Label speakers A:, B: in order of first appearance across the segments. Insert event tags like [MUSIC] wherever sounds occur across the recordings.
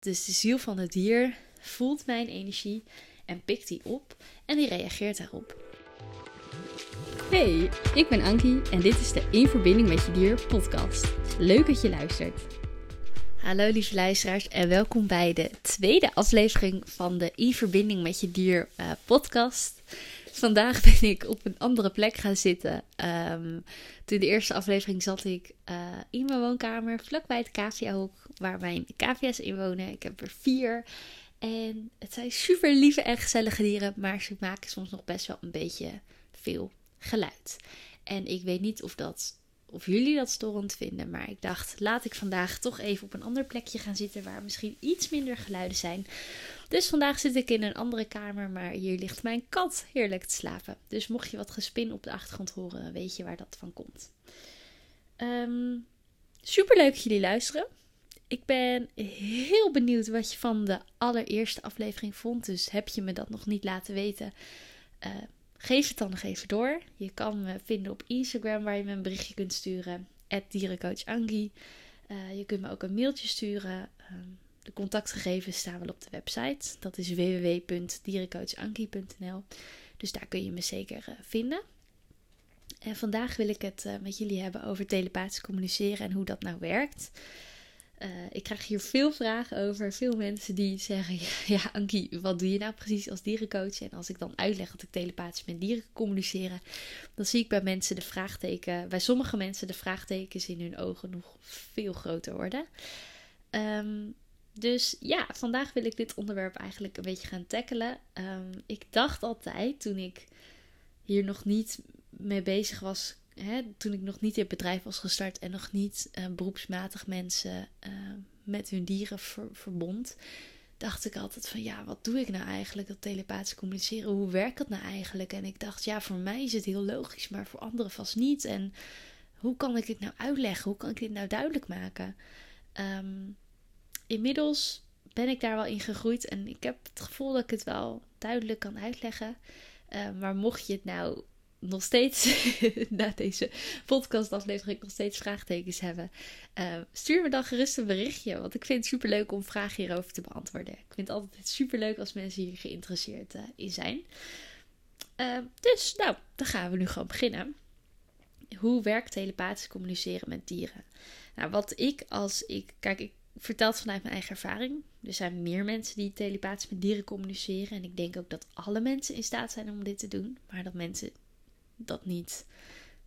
A: Dus de ziel van het dier voelt mijn energie en pikt die op en die reageert daarop.
B: Hey, ik ben Ankie en dit is de In Verbinding met Je Dier podcast. Leuk dat je luistert.
A: Hallo lieve luisteraars en welkom bij de tweede aflevering van de In Verbinding met Je Dier uh, podcast. Vandaag [LAUGHS] ben ik op een andere plek gaan zitten. Um, toen de eerste aflevering zat ik uh, in mijn woonkamer, vlakbij het caviahok, waar mijn cavia's in wonen. Ik heb er vier. En het zijn super lieve en gezellige dieren, maar ze maken soms nog best wel een beetje veel geluid. En ik weet niet of, dat, of jullie dat storend vinden, maar ik dacht, laat ik vandaag toch even op een ander plekje gaan zitten waar misschien iets minder geluiden zijn. Dus vandaag zit ik in een andere kamer, maar hier ligt mijn kat heerlijk te slapen. Dus mocht je wat gespin op de achtergrond horen, weet je waar dat van komt. Um, super leuk dat jullie luisteren. Ik ben heel benieuwd wat je van de allereerste aflevering vond. Dus heb je me dat nog niet laten weten? Uh, geef het dan nog even door. Je kan me vinden op Instagram waar je me een berichtje kunt sturen. dierencoachangi. Uh, je kunt me ook een mailtje sturen. Uh, de contactgegevens staan wel op de website. Dat is www.dierencoachanki.nl. Dus daar kun je me zeker uh, vinden. En vandaag wil ik het met jullie hebben over telepathisch communiceren en hoe dat nou werkt. Uh, ik krijg hier veel vragen over. Veel mensen die zeggen: [LAUGHS] Ja, Ankie, wat doe je nou precies als dierencoach? En als ik dan uitleg dat ik telepathisch met dieren communiceren, dan zie ik bij mensen de vraagteken, bij sommige mensen de vraagtekens in hun ogen nog veel groter worden. Um, dus ja, vandaag wil ik dit onderwerp eigenlijk een beetje gaan tackelen. Um, ik dacht altijd toen ik hier nog niet mee bezig was hè, toen ik nog niet in het bedrijf was gestart en nog niet uh, beroepsmatig mensen uh, met hun dieren ver, verbond, dacht ik altijd van ja, wat doe ik nou eigenlijk? Dat telepathisch communiceren, hoe werkt dat nou eigenlijk? En ik dacht, ja, voor mij is het heel logisch, maar voor anderen vast niet. En hoe kan ik het nou uitleggen? Hoe kan ik dit nou duidelijk maken? Um, inmiddels ben ik daar wel in gegroeid en ik heb het gevoel dat ik het wel duidelijk kan uitleggen. Uh, maar mocht je het nou nog steeds [LAUGHS] na deze podcastaflevering nog steeds vraagtekens hebben, uh, stuur me dan gerust een berichtje. Want ik vind het super leuk om vragen hierover te beantwoorden. Ik vind het altijd super leuk als mensen hier geïnteresseerd uh, in zijn. Uh, dus, nou, dan gaan we nu gewoon beginnen. Hoe werkt telepathisch communiceren met dieren? Nou, wat ik als ik. Kijk, ik vertel het vanuit mijn eigen ervaring. Er zijn meer mensen die telepathisch met dieren communiceren. En ik denk ook dat alle mensen in staat zijn om dit te doen. Maar dat mensen dat niet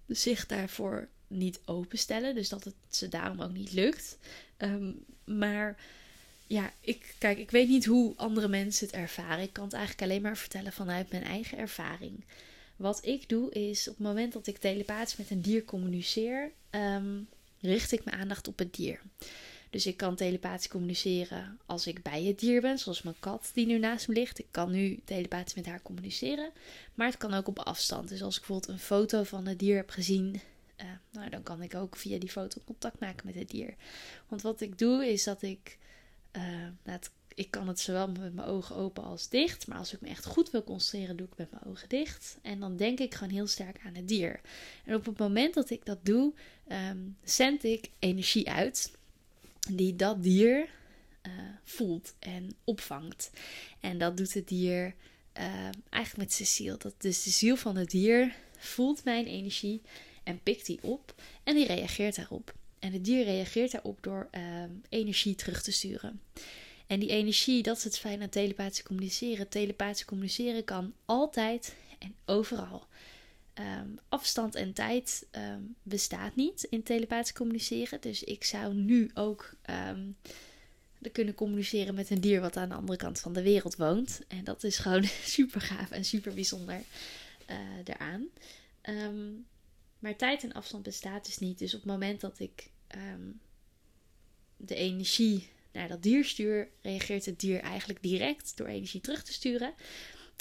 A: zich daarvoor niet openstellen. Dus dat het ze daarom ook niet lukt. Um, maar ja, ik, kijk, ik weet niet hoe andere mensen het ervaren. Ik kan het eigenlijk alleen maar vertellen vanuit mijn eigen ervaring. Wat ik doe is op het moment dat ik telepathisch met een dier communiceer, um, richt ik mijn aandacht op het dier. Dus ik kan telepathisch communiceren als ik bij het dier ben, zoals mijn kat die nu naast me ligt. Ik kan nu telepathisch met haar communiceren, maar het kan ook op afstand. Dus als ik bijvoorbeeld een foto van het dier heb gezien, uh, nou, dan kan ik ook via die foto contact maken met het dier. Want wat ik doe is dat ik, uh, nou, ik kan het zowel met mijn ogen open als dicht, maar als ik me echt goed wil concentreren, doe ik met mijn ogen dicht. En dan denk ik gewoon heel sterk aan het dier. En op het moment dat ik dat doe, um, zend ik energie uit die dat dier uh, voelt en opvangt. En dat doet het dier uh, eigenlijk met zijn ziel. Dat, dus de ziel van het dier voelt mijn energie en pikt die op en die reageert daarop. En het dier reageert daarop door uh, energie terug te sturen. En die energie, dat is het fijn aan telepathisch communiceren. Telepathisch communiceren kan altijd en overal. Um, afstand en tijd um, bestaat niet in telepathisch communiceren. Dus ik zou nu ook um, kunnen communiceren met een dier wat aan de andere kant van de wereld woont. En dat is gewoon [LAUGHS] super gaaf en super bijzonder daaraan. maar tijd en afstand bestaat dus niet. Dus op het moment dat ik de energie naar dat dier stuur, reageert het dier eigenlijk direct door energie terug te sturen.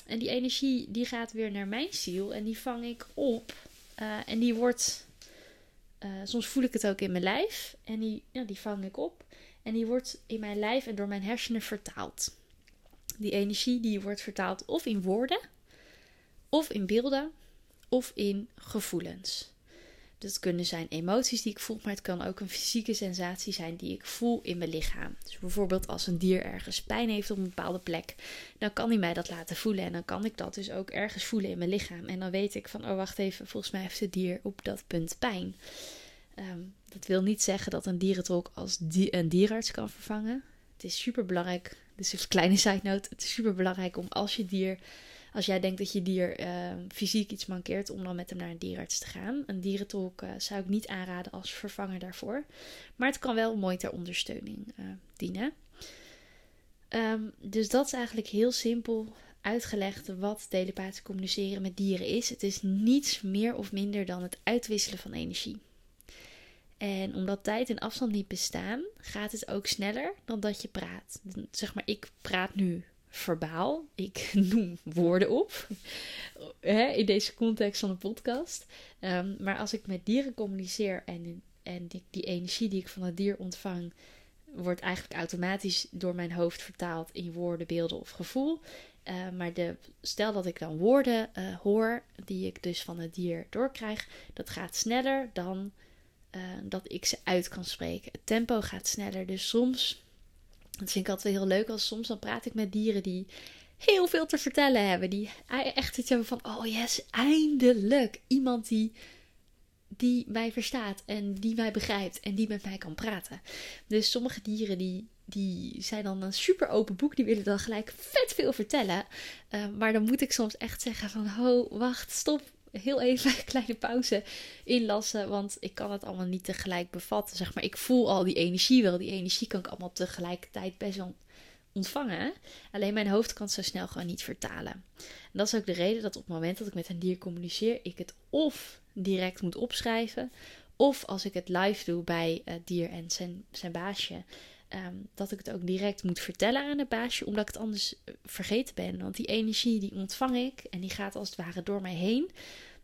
A: En die energie die gaat weer naar mijn ziel en die vang ik op. Uh, en die wordt, uh, soms voel ik het ook in mijn lijf. En die, ja, die vang ik op. En die wordt in mijn lijf en door mijn hersenen vertaald. Die energie die wordt vertaald of in woorden, of in beelden, of in gevoelens. Dat kunnen zijn emoties die ik voel, maar het kan ook een fysieke sensatie zijn die ik voel in mijn lichaam. Dus bijvoorbeeld als een dier ergens pijn heeft op een bepaalde plek, dan kan hij mij dat laten voelen. En dan kan ik dat dus ook ergens voelen in mijn lichaam. En dan weet ik van, oh wacht even, volgens mij heeft het dier op dat punt pijn. Ehm, dat wil niet zeggen dat een dierentolk als een dierarts kan vervangen. Het is super belangrijk, dus een kleine side note, het is super belangrijk om als je dier als jij denkt dat je dier uh, fysiek iets mankeert, om dan met hem naar een dierarts te gaan. Een dierentolk uh, zou ik niet aanraden als vervanger daarvoor. Maar het kan wel mooi ter ondersteuning uh, dienen. Um, dus dat is eigenlijk heel simpel uitgelegd wat telepathisch communiceren met dieren is. Het is niets meer of minder dan het uitwisselen van energie. En omdat tijd en afstand niet bestaan, gaat het ook sneller dan dat je praat. Zeg maar, ik praat nu verbaal. Ik [LAUGHS] noem woorden op. In deze context van een podcast. Um, maar als ik met dieren communiceer en, en die, die energie die ik van het dier ontvang, wordt eigenlijk automatisch door mijn hoofd vertaald in woorden, beelden of gevoel. Uh, maar de, stel dat ik dan woorden uh, hoor die ik dus van het dier doorkrijg, dat gaat sneller dan uh, dat ik ze uit kan spreken. Het tempo gaat sneller. Dus soms dat vind ik altijd heel leuk. Als soms dan praat ik met dieren die heel veel te vertellen hebben. Die echt iets hebben van, oh yes, eindelijk. Iemand die, die mij verstaat en die mij begrijpt en die met mij kan praten. Dus sommige dieren die, die zijn dan een super open boek. Die willen dan gelijk vet veel vertellen. Uh, maar dan moet ik soms echt zeggen van, ho, wacht, stop heel even [LAUGHS] een kleine pauze inlassen. Want ik kan het allemaal niet tegelijk bevatten. Zeg maar, ik voel al die energie wel. Die energie kan ik allemaal tegelijkertijd best wel ontvangen. Alleen mijn hoofd kan het zo snel gewoon niet vertalen. En dat is ook de reden dat op het moment dat ik met een dier communiceer, ik het of direct moet opschrijven. Of als ik het live doe bij het dier en zijn, zijn baasje, Ehm, dat ik het ook direct moet vertellen aan het baasje, omdat ik het anders eh, vergeten ben. Want die energie die ontvang ik en die gaat als het ware door mij heen.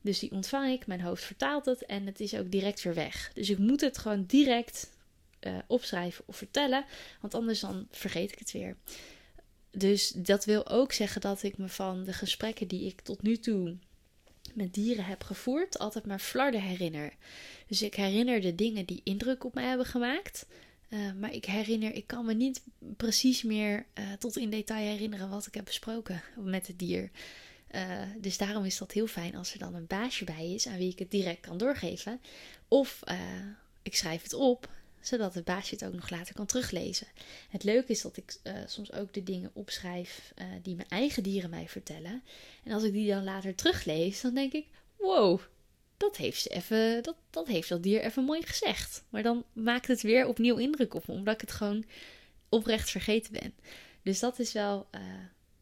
A: Dus die ontvang ik, mijn hoofd vertaalt het en het is ook direct weer weg. Dus ik moet het gewoon direct uh, opschrijven of vertellen, want anders dan vergeet ik het weer. Dus dat wil ook zeggen dat ik me van de gesprekken die ik tot nu toe met dieren heb gevoerd, altijd maar flarden herinner. Dus ik herinner de dingen die indruk op mij hebben gemaakt. Uh, maar ik herinner, ik kan me niet precies meer uh, tot in detail herinneren wat ik heb besproken met het dier. Uh, dus daarom is dat heel fijn als er dan een baasje bij is aan wie ik het direct kan doorgeven. Of ik schrijf het op, zodat het baasje het ook nog later kan teruglezen. Het leuke is dat ik soms ook de dingen opschrijf die mijn eigen dieren mij vertellen. En als ik die dan later teruglees, dan denk ik: wow, dat heeft, ze even, dat, dat heeft dier even mooi gezegd. Maar dan maakt het weer opnieuw indruk op me, omdat ik het gewoon oprecht vergeten ben. Dus dat is wel, uh,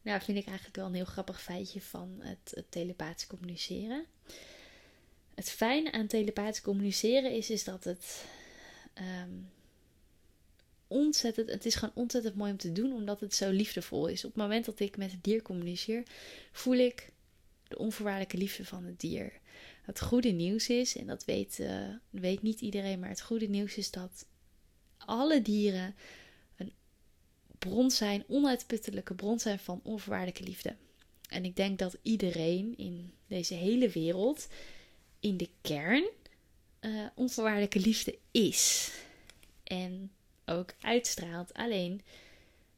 A: nou, vind ik eigenlijk wel een heel grappig feitje van het, telepathisch communiceren. Het fijne aan telepathisch communiceren is, is dat het um, ontzettend, het is gewoon ontzettend mooi om te doen, omdat het zo liefdevol is. Op het moment dat ik met het dier communiceer, voel ik de onvoorwaardelijke liefde van het dier. Het goede nieuws is, en dat weet, uh, weet niet iedereen, maar het goede nieuws is dat alle dieren een bron zijn, onuitputtelijke bron zijn van onvoorwaardelijke liefde. En ik denk dat iedereen in deze hele wereld in de kern uh, onvoorwaardelijke liefde is. En ook uitstraalt. Alleen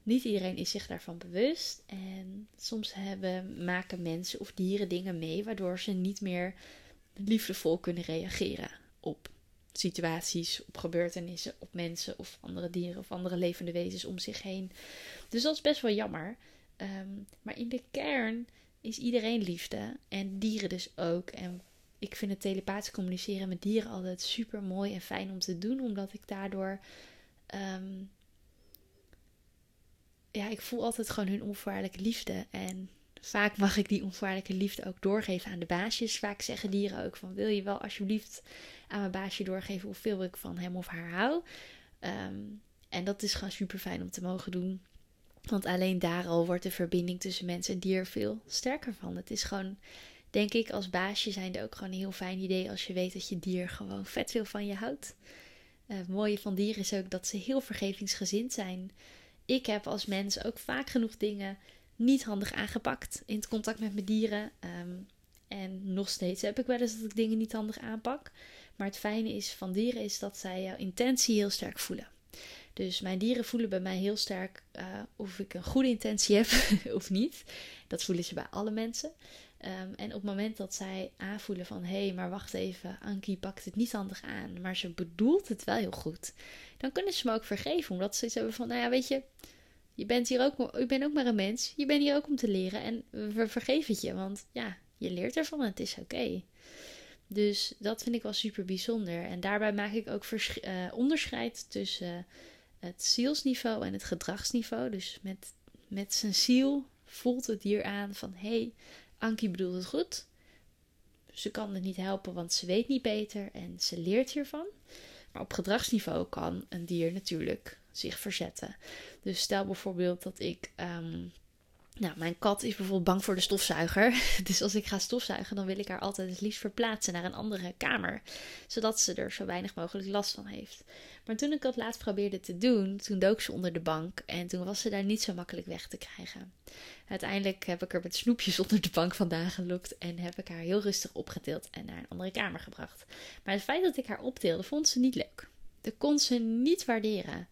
A: niet iedereen is zich daarvan bewust. En soms hebben, maken mensen of dieren dingen mee waardoor ze niet meer liefdevol kunnen reageren op situaties, op gebeurtenissen, op mensen of andere dieren of andere levende wezens om zich heen. Dus dat is best wel jammer. Ehm, maar in de kern is iedereen liefde en dieren dus ook. En ik vind het telepathisch communiceren met dieren altijd super mooi en fijn om te doen, omdat ik daardoor. Ehm, ja, ik voel altijd gewoon hun onvoorwaardelijke liefde. En Vaak mag ik die onvoorwaardelijke liefde ook doorgeven aan de baasjes. Vaak zeggen dieren ook van wil je wel alsjeblieft aan mijn baasje doorgeven hoeveel ik van hem of haar hou. Ehm, en dat is gewoon super fijn om te mogen doen. Want alleen daar al wordt de verbinding tussen mens en dier veel sterker van. Het is gewoon, denk ik, als baasje zijn ook gewoon een heel fijn idee als je weet dat je dier gewoon vet veel van je houdt. Uh, het mooie van dieren is ook dat ze heel vergevingsgezind zijn. Ik heb als mens ook vaak genoeg dingen niet handig aangepakt in het contact met mijn dieren. Ehm, en nog steeds heb ik wel eens dat ik dingen niet handig aanpak. Maar het fijne is van dieren is dat zij jouw intentie heel sterk voelen. Dus mijn dieren voelen bij mij heel sterk uh, of ik een goede intentie heb [LAUGHS] of niet. Dat voelen ze bij alle mensen. Um, en op het moment dat zij aanvoelen van hé, hey, maar wacht even, Ankie pakt het niet handig aan, maar ze bedoelt het wel heel goed, dan kunnen ze me ook vergeven. Omdat ze iets hebben van, nou ja, weet je, je bent hier ook, je bent ook maar een mens, je bent hier ook om te leren en we vergeven het je, want ja, je leert ervan en het is oké. Dus dat vind ik wel super bijzonder. En daarbij maak ik ook uh, onderscheid tussen het zielsniveau en het gedragsniveau. Dus met, met zijn ziel voelt het dier aan van hé, hey, Ankie bedoelt het goed. Ze kan het niet helpen, want ze weet niet beter en ze leert hiervan. Maar op gedragsniveau kan een dier natuurlijk zich verzetten. Dus stel bijvoorbeeld dat ik ehm, nou, mijn kat is bijvoorbeeld bang voor de stofzuiger. [LAUGHS] Dus als ik ga stofzuigen, dan wil ik haar altijd het liefst verplaatsen naar een andere kamer. Zodat ze er zo weinig mogelijk last van heeft. Maar toen ik dat laatst probeerde te doen, toen dook ze onder de bank. En toen was ze daar niet zo makkelijk weg te krijgen. Uiteindelijk heb ik er met snoepjes [LAUGHS] onder de bank vandaan gelokt. En heb ik haar heel rustig opgetild en naar een andere kamer gebracht. Maar het feit dat ik haar optilde, vond ze niet leuk. Dat kon ze niet waarderen.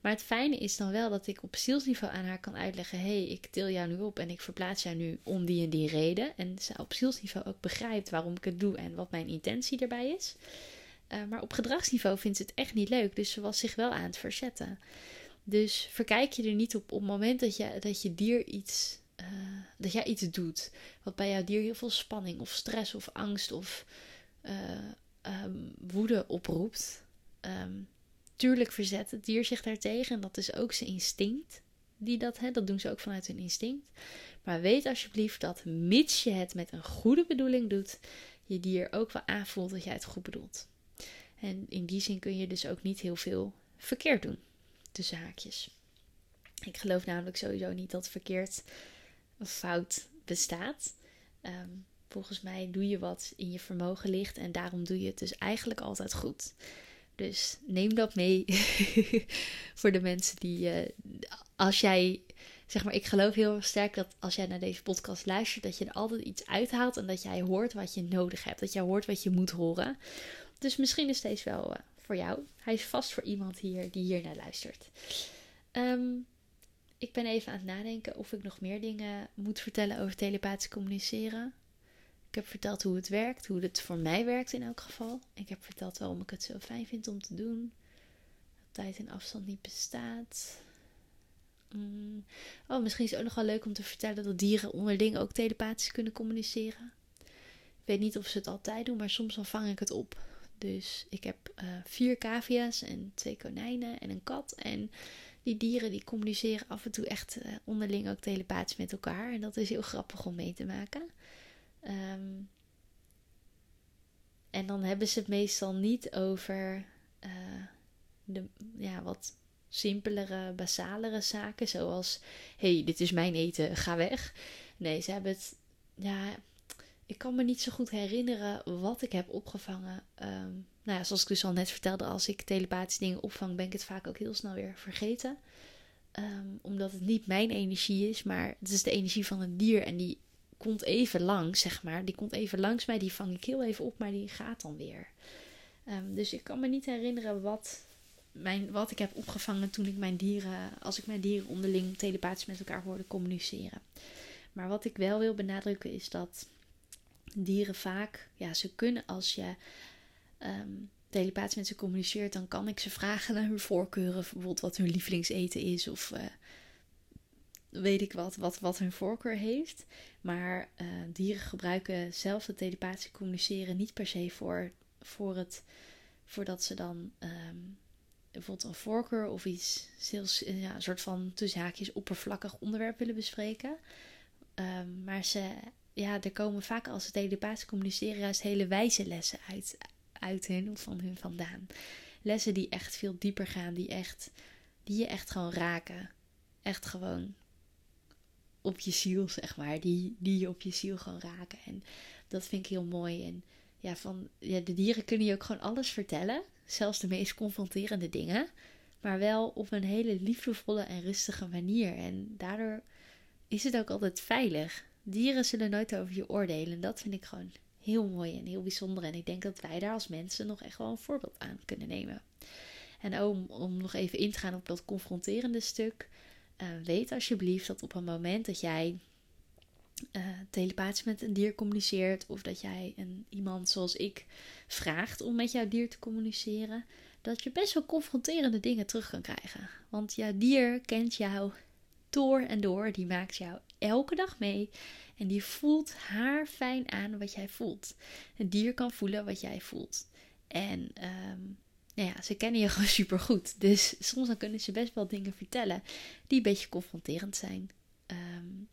A: Maar het fijne is dan wel dat ik op zielsniveau aan haar kan uitleggen: hé, hey, ik til jou nu op en ik verplaats jou nu om die en die reden. En ze op zielsniveau ook begrijpt waarom ik het doe en wat mijn intentie erbij is. Uh, maar op gedragsniveau vindt ze het echt niet leuk, dus ze was zich wel aan het verzetten. Dus verkijk je er niet op op het moment dat je, dat je dier iets, uh, dat jij iets doet, wat bij jouw dier heel veel spanning of stress of angst of uh, um, woede oproept. Um, Tuurlijk verzet het dier zich daartegen en dat is ook zijn instinct. Die dat, hè, dat doen ze ook vanuit hun instinct. Maar weet alsjeblieft dat, mits je het met een goede bedoeling doet, je dier ook wel aanvoelt dat jij het goed bedoelt. En in die zin kun je dus ook niet heel veel verkeerd doen. Tussen haakjes. Ik geloof namelijk sowieso niet dat verkeerd of fout bestaat. Ehm, volgens mij doe je wat in je vermogen ligt en daarom doe je het dus eigenlijk altijd goed. Dus neem dat mee [LAUGHS] voor de mensen die, uh, als jij, zeg maar, ik geloof heel sterk dat als jij naar deze podcast luistert, dat je er altijd iets uithaalt en dat jij hoort wat je nodig hebt. Dat jij hoort wat je moet horen. Dus misschien is deze wel uh, voor jou. Hij is vast voor iemand hier die hier naar luistert. Um, ik ben even aan het nadenken of ik nog meer dingen moet vertellen over telepathisch communiceren. Ik heb verteld hoe het werkt, hoe het voor mij werkt in elk geval. Ik heb verteld waarom ik het zo fijn vind om te doen. Dat tijd en afstand niet bestaat. Mm. Oh, misschien is het ook nog wel leuk om te vertellen dat dieren onderling ook telepathisch kunnen communiceren. Ik weet niet of ze het altijd doen, maar soms dan vang ik het op. Dus ik heb uh, vier cavia's en twee konijnen en een kat. En die dieren die communiceren af en toe echt uh, onderling ook telepathisch met elkaar. En dat is heel grappig om mee te maken. Um, en dan hebben ze het meestal niet over uh, de ja, wat simpelere, basalere zaken. Zoals: hey, dit is mijn eten, ga weg. Nee, ze hebben het. Ja, ik kan me niet zo goed herinneren wat ik heb opgevangen. Um, nou ja, zoals ik dus al net vertelde, als ik telepathische dingen opvang, ben ik het vaak ook heel snel weer vergeten. Um, omdat het niet mijn energie is, maar het is de energie van een dier. En die komt even langs, zeg maar. Die komt even langs mij, die vang ik heel even op, maar die gaat dan weer. Um, dus ik kan me niet herinneren wat, mijn, wat ik heb opgevangen toen ik mijn dieren, als ik mijn dieren onderling telepathisch met elkaar hoorde communiceren. Maar wat ik wel wil benadrukken is dat dieren vaak, ja, ze kunnen als je um, telepathisch met ze communiceert, dan kan ik ze vragen naar hun voorkeuren, bijvoorbeeld wat hun lievelingseten is of uh, weet ik wat, wat, wat hun voorkeur heeft. Maar uh, dieren gebruiken zelf de telepathische communiceren niet per se voor, voor het, voordat ze dan um, bijvoorbeeld een voorkeur of iets, ja, een soort van tussen haakjes oppervlakkig onderwerp willen bespreken. Um, maar ze, ja, er komen vaak als ze telepathisch communiceren juist hele wijze lessen uit, uit hun of van hun vandaan. Lessen die echt veel dieper gaan, die, echt, die je echt gewoon raken. Echt gewoon op je ziel, zeg maar. Die, die je op je ziel gewoon raken. En dat vind ik heel mooi. En ja, van, ja, de dieren kunnen je ook gewoon alles vertellen. Zelfs de meest confronterende dingen. Maar wel op een hele liefdevolle en rustige manier. En daardoor is het ook altijd veilig. Dieren zullen nooit over je oordelen. En dat vind ik gewoon heel mooi en heel bijzonder. En ik denk dat wij daar als mensen nog echt wel een voorbeeld aan kunnen nemen. En om, om nog even in te gaan op dat confronterende stuk. Uh, weet alsjeblieft dat op een moment dat jij uh, telepathisch met een dier communiceert. Of dat jij een, iemand zoals ik vraagt om met jouw dier te communiceren. Dat je best wel confronterende dingen terug kan krijgen. Want jouw dier kent jou door en door. Die maakt jou elke dag mee. En die voelt haar fijn aan wat jij voelt. Een dier kan voelen wat jij voelt. En um, nou ja, ze kennen je [LAUGHS] gewoon super goed. Dus soms dan kunnen ze best wel dingen vertellen die een beetje confronterend zijn. Um,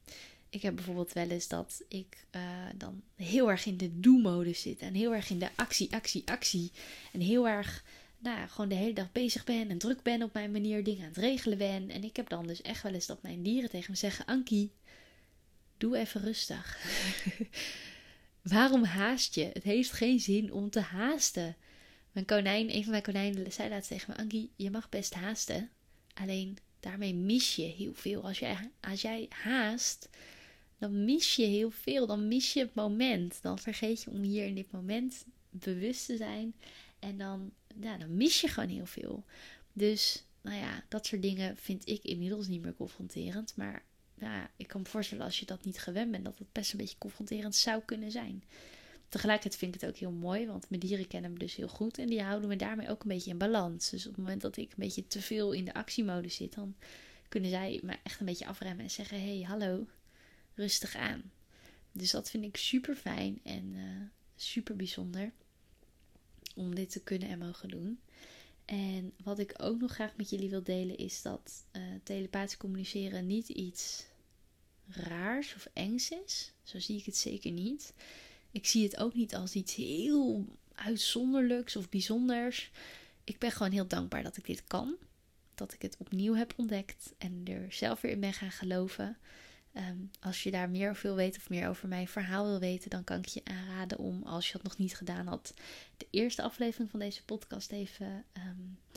A: ik heb bijvoorbeeld wel eens dat ik uh, dan heel erg in de do-modus zit. En heel erg in de actie, actie, actie. En heel erg, nou ja, gewoon de hele dag bezig ben en druk ben op mijn manier. Dingen aan het regelen ben. En ik heb dan dus echt wel eens dat mijn dieren tegen me zeggen: Ankie, doe even rustig. [LAUGHS] Waarom haast je? Het heeft geen zin om te haasten. Mijn konijn, een van mijn konijnen, zei laatst tegen me: Ankie, je mag best haasten. Alleen daarmee mis je heel veel. Als jij, als jij haast, dan mis je heel veel. Dan mis je het moment. Dan vergeet je om hier in dit moment bewust te zijn. En dan, ja, dan mis je gewoon heel veel. Dus, nou ja, dat soort dingen vind ik inmiddels niet meer confronterend. Maar ja, ik kan me voorstellen als je dat niet gewend bent, dat het best een beetje confronterend zou kunnen zijn. Tegelijkertijd vind ik het ook heel mooi, want mijn dieren kennen me dus heel goed en die houden me daarmee ook een beetje in balans. Dus op het moment dat ik een beetje te veel in de actiemodus zit, dan kunnen zij me echt een beetje afremmen en zeggen: hey, hallo, rustig aan. Dus dat vind ik super fijn en uh, super bijzonder om dit te kunnen en mogen doen. En wat ik ook nog graag met jullie wil delen is dat uh, telepathisch communiceren niet iets raars of engs is. Zo zie ik het zeker niet. Ik zie het ook niet als iets heel uitzonderlijks of bijzonders. Ik ben gewoon heel dankbaar dat ik dit kan. Dat ik het opnieuw heb ontdekt en er zelf weer in ben gaan geloven. Ehm, als je daar meer over wil weten of meer over mijn verhaal wil weten, dan kan ik je aanraden om, als je dat nog niet gedaan had, de eerste aflevering van deze podcast even ehm,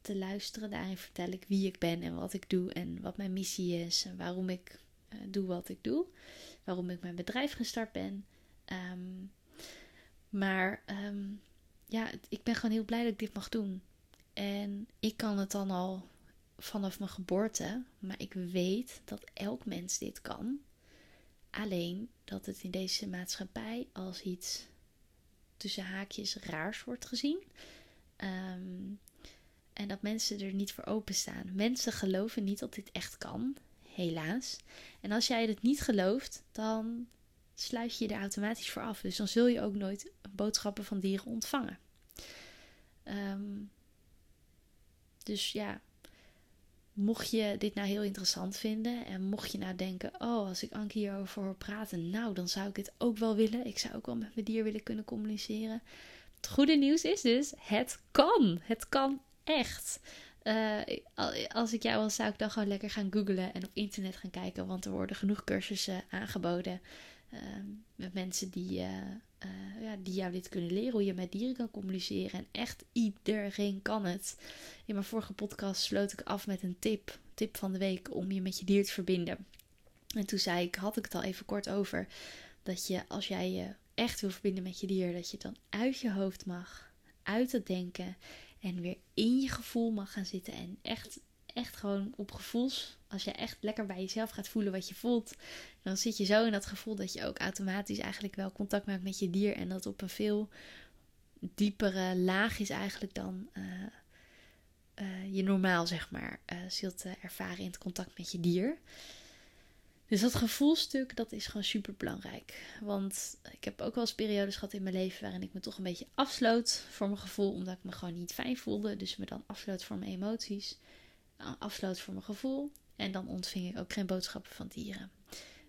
A: te luisteren. Daarin vertel ik wie ik ben en wat ik doe en wat mijn missie is en waarom ik uh, doe wat ik doe. Waarom ik mijn bedrijf gestart ben. Um, maar ja, ik ben gewoon heel blij dat ik dit mag doen. En ik kan het dan al vanaf mijn geboorte. Maar ik weet dat elk mens dit kan. Alleen dat het in deze maatschappij als iets tussen haakjes raars wordt gezien. Um, en dat mensen er niet voor openstaan. Mensen geloven niet dat dit echt kan, helaas. En als jij het niet gelooft, dan sluit je er automatisch voor af. Dus dan zul je ook nooit boodschappen van dieren ontvangen. Um, dus ja, mocht je dit nou heel interessant vinden en mocht je nou denken: oh, als ik Anke hierover hoor praten, nou dan zou ik het ook wel willen. Ik zou ook wel met mijn dier willen kunnen communiceren. Het goede nieuws is dus: het kan. Het kan echt. Uh, als ik jou was, zou ik dan gewoon lekker gaan googlen en op internet gaan kijken, want er worden genoeg cursussen aangeboden. Uh, met mensen die, uh, uh, ja, die jou dit kunnen leren, hoe je met dieren kan communiceren. En echt iedereen kan het. In mijn vorige podcast sloot ik af met een tip, tip van de week, om je met je dier te verbinden. En toen zei ik, had ik het al even kort over, dat je als jij je echt wil verbinden met je dier, dat je dan uit je hoofd mag, uit het denken en weer in je gevoel mag gaan zitten en echt echt gewoon op gevoels. Als je echt lekker bij jezelf gaat voelen wat je voelt, dan zit je zo in dat gevoel dat je ook automatisch eigenlijk wel contact maakt met je dier. En dat op een veel diepere laag is eigenlijk dan uh, uh, je normaal, zeg maar, uh, zult ervaren in het contact met je dier. Dus dat gevoelstuk, dat is gewoon super belangrijk. Want ik heb ook wel eens periodes gehad in mijn leven waarin ik me toch een beetje afsloot voor mijn gevoel, omdat ik me gewoon niet fijn voelde. Dus me dan afsloot voor mijn emoties afsloot voor mijn gevoel. En dan ontving ik ook geen boodschappen van dieren.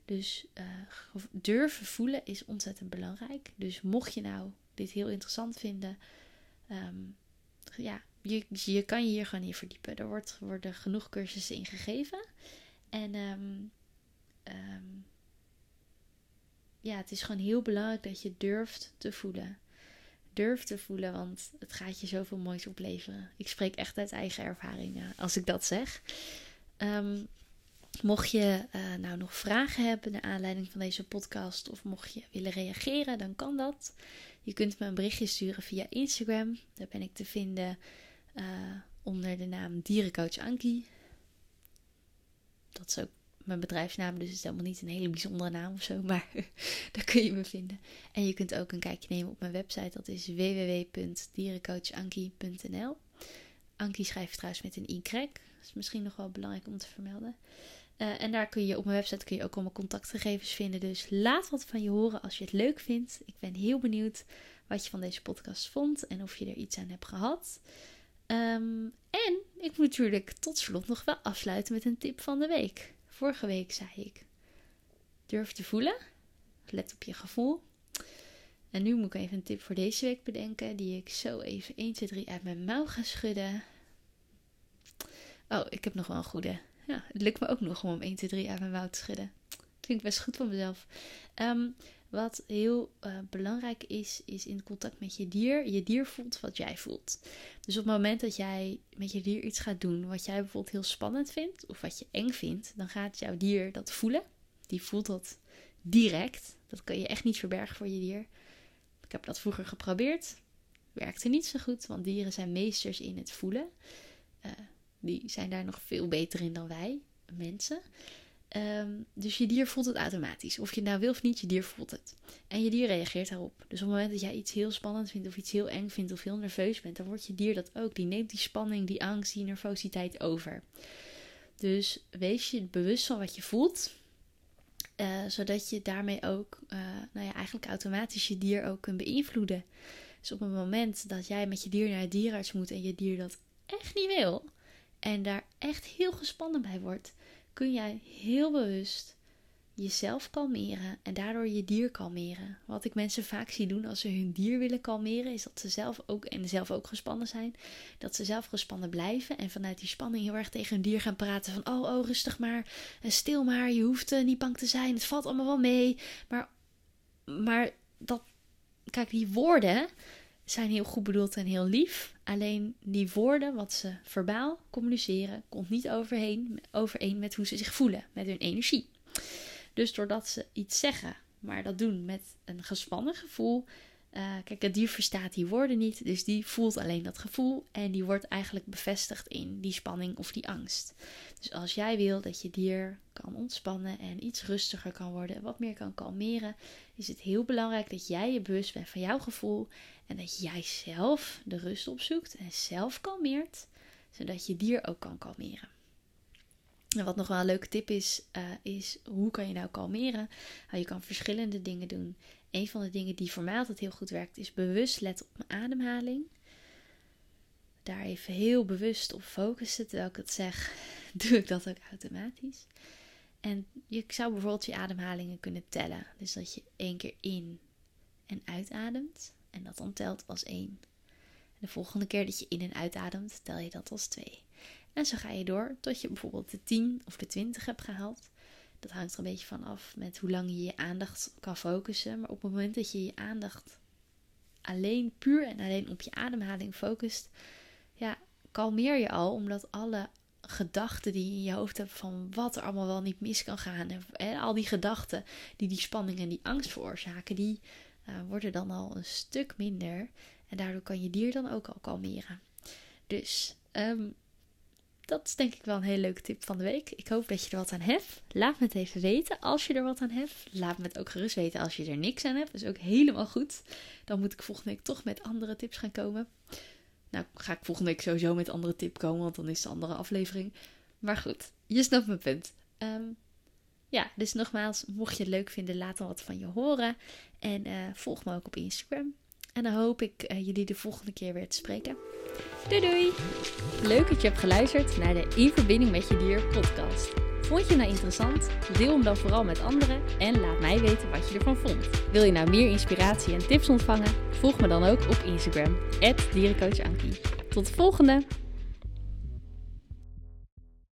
A: Dus uh, durven voelen is ontzettend belangrijk. Dus mocht je nou dit heel interessant vinden, um, ja, je, je kan je hier gewoon in verdiepen. Er wordt, worden genoeg cursussen in gegeven. En um, um, ja, het is gewoon heel belangrijk dat je durft te voelen durf te voelen, want het gaat je zoveel moois opleveren. Ik spreek echt uit eigen ervaringen als ik dat zeg. Um, Mocht je uh, nou nog vragen hebben naar aanleiding van deze podcast of mocht je willen reageren, dan kan dat. Je kunt me een berichtje sturen via Instagram. Daar ben ik te vinden uh, onder de naam Dierencoach Anki. Dat is ook mijn bedrijfsnaam, dus het is helemaal niet een hele bijzondere naam of zo, [LAUGHS] maar daar kun je me vinden. En je kunt ook een kijkje nemen op mijn website, dat is www.dierencoachanki.nl. Anki schrijft trouwens met een y, dat is misschien nog wel belangrijk om te vermelden. Uh, en daar kun je op mijn website kun je ook allemaal contactgegevens vinden. Dus laat wat van je horen als je het leuk vindt. Ik ben heel benieuwd wat je van deze podcast vond en of je er iets aan hebt gehad. Um, en ik moet natuurlijk tot slot nog wel afsluiten met een tip van de week. Vorige week zei ik: durf te voelen. Let op je gevoel. En nu moet ik even een tip voor deze week bedenken, die ik zo even 1, 2, 3 uit mijn mouw ga schudden. Oh, ik heb nog wel een goede. Ja, het lukt me ook nog om 1, 2, 3 uit mijn mouw te schudden. Vind ik best goed van mezelf. Um, wat heel uh, belangrijk is, is in contact met je dier. Je dier voelt wat jij voelt. Dus op het moment dat jij met je dier iets gaat doen wat jij bijvoorbeeld heel spannend vindt of wat je eng vindt, dan gaat jouw dier dat voelen. Die voelt dat direct. Dat kan je echt niet verbergen voor je dier. Ik heb dat vroeger geprobeerd. Werkte niet zo goed, want dieren zijn meesters in het voelen. Uh, die zijn daar nog veel beter in dan wij, mensen. Um, dus je dier voelt het automatisch. Of je nou wil of niet, je dier voelt het. En je dier reageert daarop. Dus op het moment dat jij iets heel spannend vindt, of iets heel eng vindt, of heel nerveus bent, dan wordt je dier dat ook. Die neemt die spanning, die angst, die nervositeit over. Dus wees je bewust van wat je voelt. Uh, zodat je daarmee ook, uh, nou ja, eigenlijk automatisch je dier ook kunt beïnvloeden. Dus op het moment dat jij met je dier naar het dierenarts moet en je dier dat echt niet wil, en daar echt heel gespannen bij wordt, kun jij heel bewust jezelf kalmeren en daardoor je dier kalmeren. Wat ik mensen vaak zie doen als ze hun dier willen kalmeren, is dat ze zelf ook en zelf ook gespannen zijn, dat ze zelf gespannen blijven en vanuit die spanning heel erg tegen hun dier gaan praten van oh oh rustig maar, en stil maar, je hoeft uh, niet bang te zijn, het valt allemaal wel mee. Maar, maar dat, kijk die woorden zijn heel goed bedoeld en heel lief. Alleen die woorden, wat ze verbaal communiceren, komt niet overeen met hoe ze zich voelen, met hun energie. Dus doordat ze iets zeggen, maar dat doen met een gespannen gevoel. Uh, kijk, het dier verstaat die woorden niet, dus die voelt alleen dat gevoel en die wordt eigenlijk bevestigd in die spanning of die angst. Dus als jij wil dat je dier kan ontspannen en iets rustiger kan worden, wat meer kan kalmeren, is het heel belangrijk dat jij je bewust bent van jouw gevoel en dat jij zelf de rust opzoekt en zelf kalmeert, zodat je dier ook kan kalmeren. En wat nog wel een leuke tip is, uh, is hoe kan je nou kalmeren? Nou, je kan verschillende dingen doen. Een van de dingen die voor mij altijd heel goed werkt, is bewust letten op mijn ademhaling. Daar even heel bewust op focussen terwijl ik het zeg, [LAUGHS] doe ik dat ook automatisch. En je zou bijvoorbeeld je ademhalingen kunnen tellen. Dus dat je één keer in en uitademt. En dat dan telt als één. En de volgende keer dat je in en uitademt, tel je dat als twee. En zo ga je door tot je bijvoorbeeld de 10 of de 20 hebt gehaald. Dat hangt er een beetje van af met hoe lang je je aandacht kan focussen. Maar op het moment dat je je aandacht alleen puur en alleen op je ademhaling focust, ja, kalmeer je al, omdat alle gedachten die je in je hoofd hebt van wat er allemaal wel niet mis kan gaan. En, al die gedachten die die spanning en die angst veroorzaken, die uh, worden dan al een stuk minder. En daardoor kan je dier dan ook al kalmeren. Dus um, dat is denk ik wel een hele leuke tip van de week. Ik hoop dat je er wat aan hebt. Laat me het even weten als je er wat aan hebt. Laat me het ook gerust weten als je er niks aan hebt. Dat is ook helemaal goed. Dan moet ik volgende week toch met andere tips gaan komen. Nou, ga ik volgende week sowieso met andere tip komen, want dan is de andere aflevering. Maar goed, je snapt mijn punt. Um, ja, dus nogmaals, mocht je het leuk vinden, laat dan wat van je horen. En uh, volg me ook op Instagram. En dan hoop ik uh, jullie de volgende keer weer te spreken. Doei doei!
B: Leuk dat je hebt geluisterd naar de In Verbinding met Je Dier podcast. Vond je nou interessant? Deel hem dan vooral met anderen en laat mij weten wat je ervan vond. Wil je nou meer inspiratie en tips ontvangen? Volg me dan ook op Instagram, dierencoachankie. Tot de volgende!